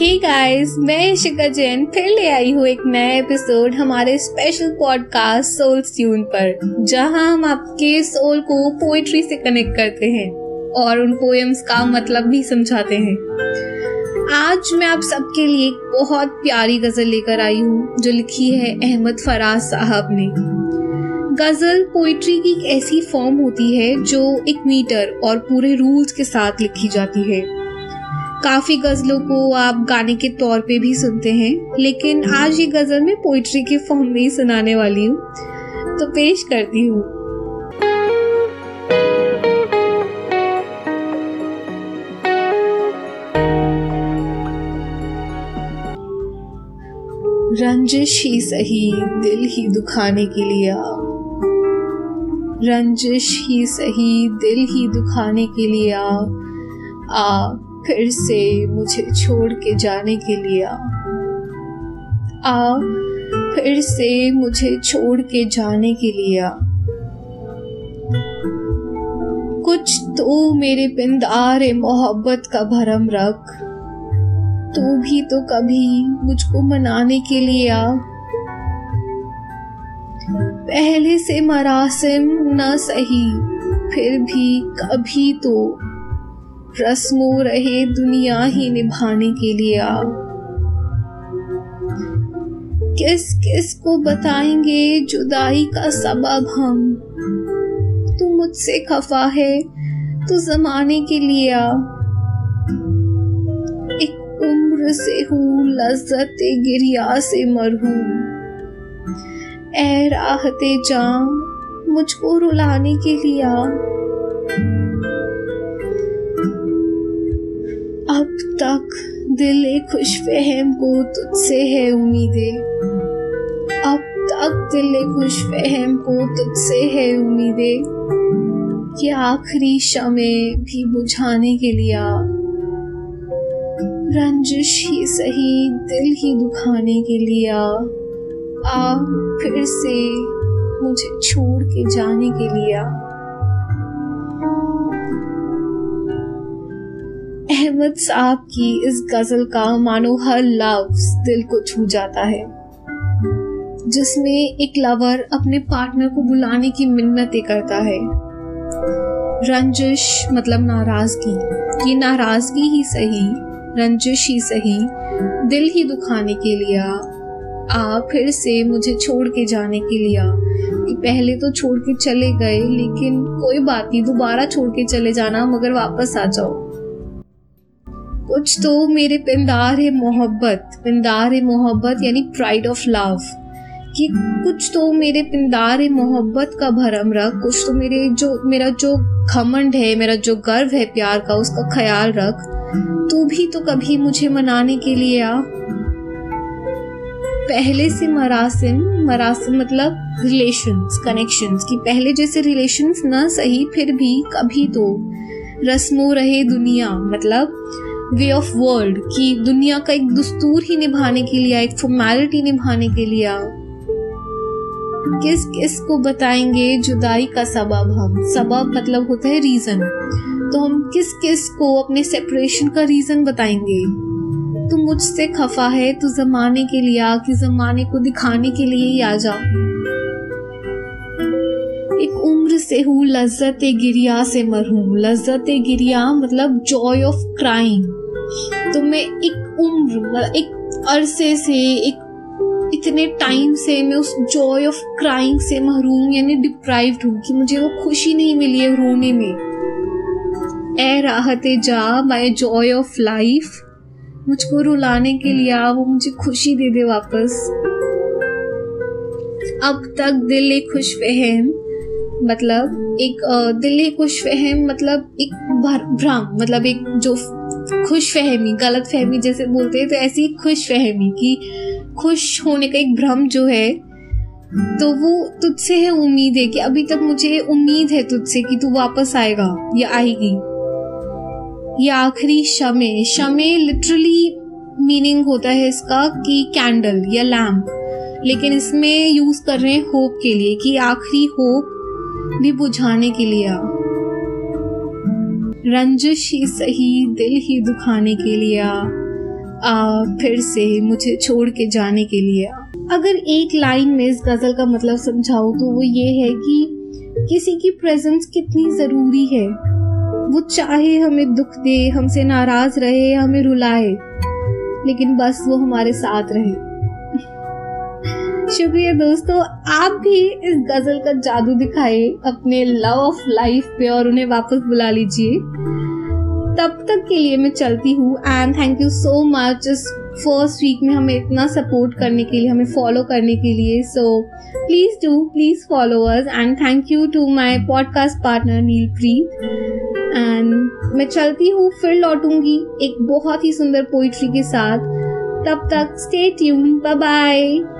Hey guys मैं इशिका जैन फिर ले आई हूँ एक नया एपिसोड हमारे स्पेशल पॉडकास्ट सोल ट्यून पर, जहाँ हम आपके सोल को पोइट्री से कनेक्ट करते हैं और उन पोएम्स का मतलब भी समझाते हैं। आज मैं आप सबके लिए एक बहुत प्यारी गज़ल लेकर आई हूँ, जो लिखी है अहमद फराज साहब ने। गज़ल पोइट्री की एक ऐसी फॉर्म होती है, जो एक मीटर और पूरे रूल्स के साथ लिखी जाती है। काफ़ी गजलों को आप गाने के तौर पे भी सुनते हैं, लेकिन आज ये गज़ल मैं पोइट्री के फॉर्म में ही सुनाने वाली हूँ। तो पेश करती हूँ। रंजिश ही सही, दिल ही दुखाने के लिए रंजिश ही सही, दिल ही दुखाने के लिए आ फिर से मुझे छोड़ के जाने के लिए आ। आ, फिर से मुझे छोड़ के जाने के लिए आ। कुछ तो मेरे पिंदार मोहब्बत का भरम रख। तू भी तो कभी मुझको मनाने के लिए आ। पहले से मरासिम न सही, फिर भी कभी तो रस्मो रहे दुनिया ही निभाने के लिए आ किस किस को बताएँगे जुदाई का सबब हम? तू मुझसे खफा है तो जमाने के लिए आ एक उम्र से हूँ, लज्जत गिरिया से मरहूम ए राहते जा मुझको रुलाने के लिए आ तक दिल खुश फहम को तुझसे है उम्मीदें। अब तक दिल खुश फहम को तुझसे है उम्मीदें। कि आखिरी शमे भी बुझाने के लिए। रंजिश ही सही दिल ही दुखाने के लिए। आ आ, फिर से मुझे छोड़ के जाने के लिए। अहमद साहब की इस गज़ल का मानो हर लफ्ज दिल को छू जाता है, जिसमें एक लवर अपने पार्टनर को बुलाने की मिन्नतें करता है। रंजिश मतलब नाराज़गी, ये नाराज़गी ही सही, रंजिश ही सही, दिल ही दुखाने के लिए। आ फिर से मुझे छोड़ के जाने के लिए, कि पहले तो छोड़ के चले गए, लेकिन कोई बात नहीं, दोबारा छोड़ के चले जाना, मगर वापस आ जाओ। कुछ तो मेरे पिंदार है मोहब्बत पिंदार है मोहब्बत यानी प्राइड ऑफ़ लव कि कुछ तो मेरे पिंदार है मोहब्बत का भरम रख, कुछ तो मेरे जो, मेरा जो घमंड है, मेरा जो गर्व है प्यार का, उसका ख्याल रख, तू भी तो कभी मुझे मनाने के लिए आ। पहले से मरासिम मरासिम मतलब रिलेशंस कनेक्शंस कि पहले जैसे रिलेशंस ना सही, फिर भी कभी तो रस्मो रहे दुनिया मतलब वे ऑफ़ वर्ल्ड कि दुनिया का एक दस्तूर ही निभाने के लिए, एक फॉर्मेलिटी निभाने के लिए किस किस को बताएँगे जुदाई का सबब हम? सबब मतलब होता है रीजन तो हम किस किस को अपने सेपरेशन का रीजन बताएँगे? तू मुझसे खफा है, तू जमाने के लिए आ, कि जमाने को दिखाने के लिए ही आ जा। एक उम्र से हूँ लज्जत गिरिया से मरहूम लज्जत गिरिया मतलब जॉय ऑफ़ क्राइम तो मैं एक उम्र मतलब एक अरसे से, एक इतने टाइम से मैं उस जॉय ऑफ़ क्राइंग से महरूम, यानी डिप्राइव्ड हूँ कि मुझे वो खुशी नहीं मिली है रोने में। ए राहते जा माई जॉय ऑफ़ लाइफ मुझको रुलाने के लिए आ, वो मुझे खुशी दे दे वापस। अब तक दिल एक खुश फहम मतलब एक दिल एक खुश फहम मतलब एक भ्रम मतलब एक जो खुश फहमी गलत फहमी जैसे बोलते हैं तो ऐसी खुश फहमी कि खुश होने का एक भ्रम जो है तो वो तुझसे है उम्मीद है कि अभी तक मुझे उम्मीद है तुझसे कि तू वापस आएगा, या आएगी। ये आखिरी शमे शमे लिटरली मीनिंग होता है इसका कि कैंडल या लैम्प लेकिन इसमें यूज़ कर रहे हैं होप के लिए कि आखिरी होप भी बुझाने के लिए। आ रंजिश ही सही दिल ही दुखाने के लिए आ। आ, फिर से मुझे छोड़ के जाने के लिए आ। अगर एक लाइन में इस गज़ल का मतलब समझाऊँ तो वो ये है कि किसी की प्रेजेंस कितनी ज़रूरी है। वो चाहे हमें दुख दे हमसे नाराज़ रहे हमें रुलाए लेकिन बस वो हमारे साथ रहे। शुक्रिया दोस्तों, आप भी इस गज़ल का जादू दिखाए, अपने लव ऑफ़ लाइफ पे और उन्हें वापस बुला लीजिए। तब तक के लिए मैं चलती हूँ and thank you so much इस फ़र्स्ट वीक में हमें इतना सपोर्ट करने के लिए, हमें फॉलो करने के लिए। So please do please follow us and thank you to my podcast partner Neel Preet and मैं चलती हूँ, फिर लौटूँगी एक बहुत ही सुंदर पोइट्री के साथ। तब तक स्टे ट्यून बाय बाय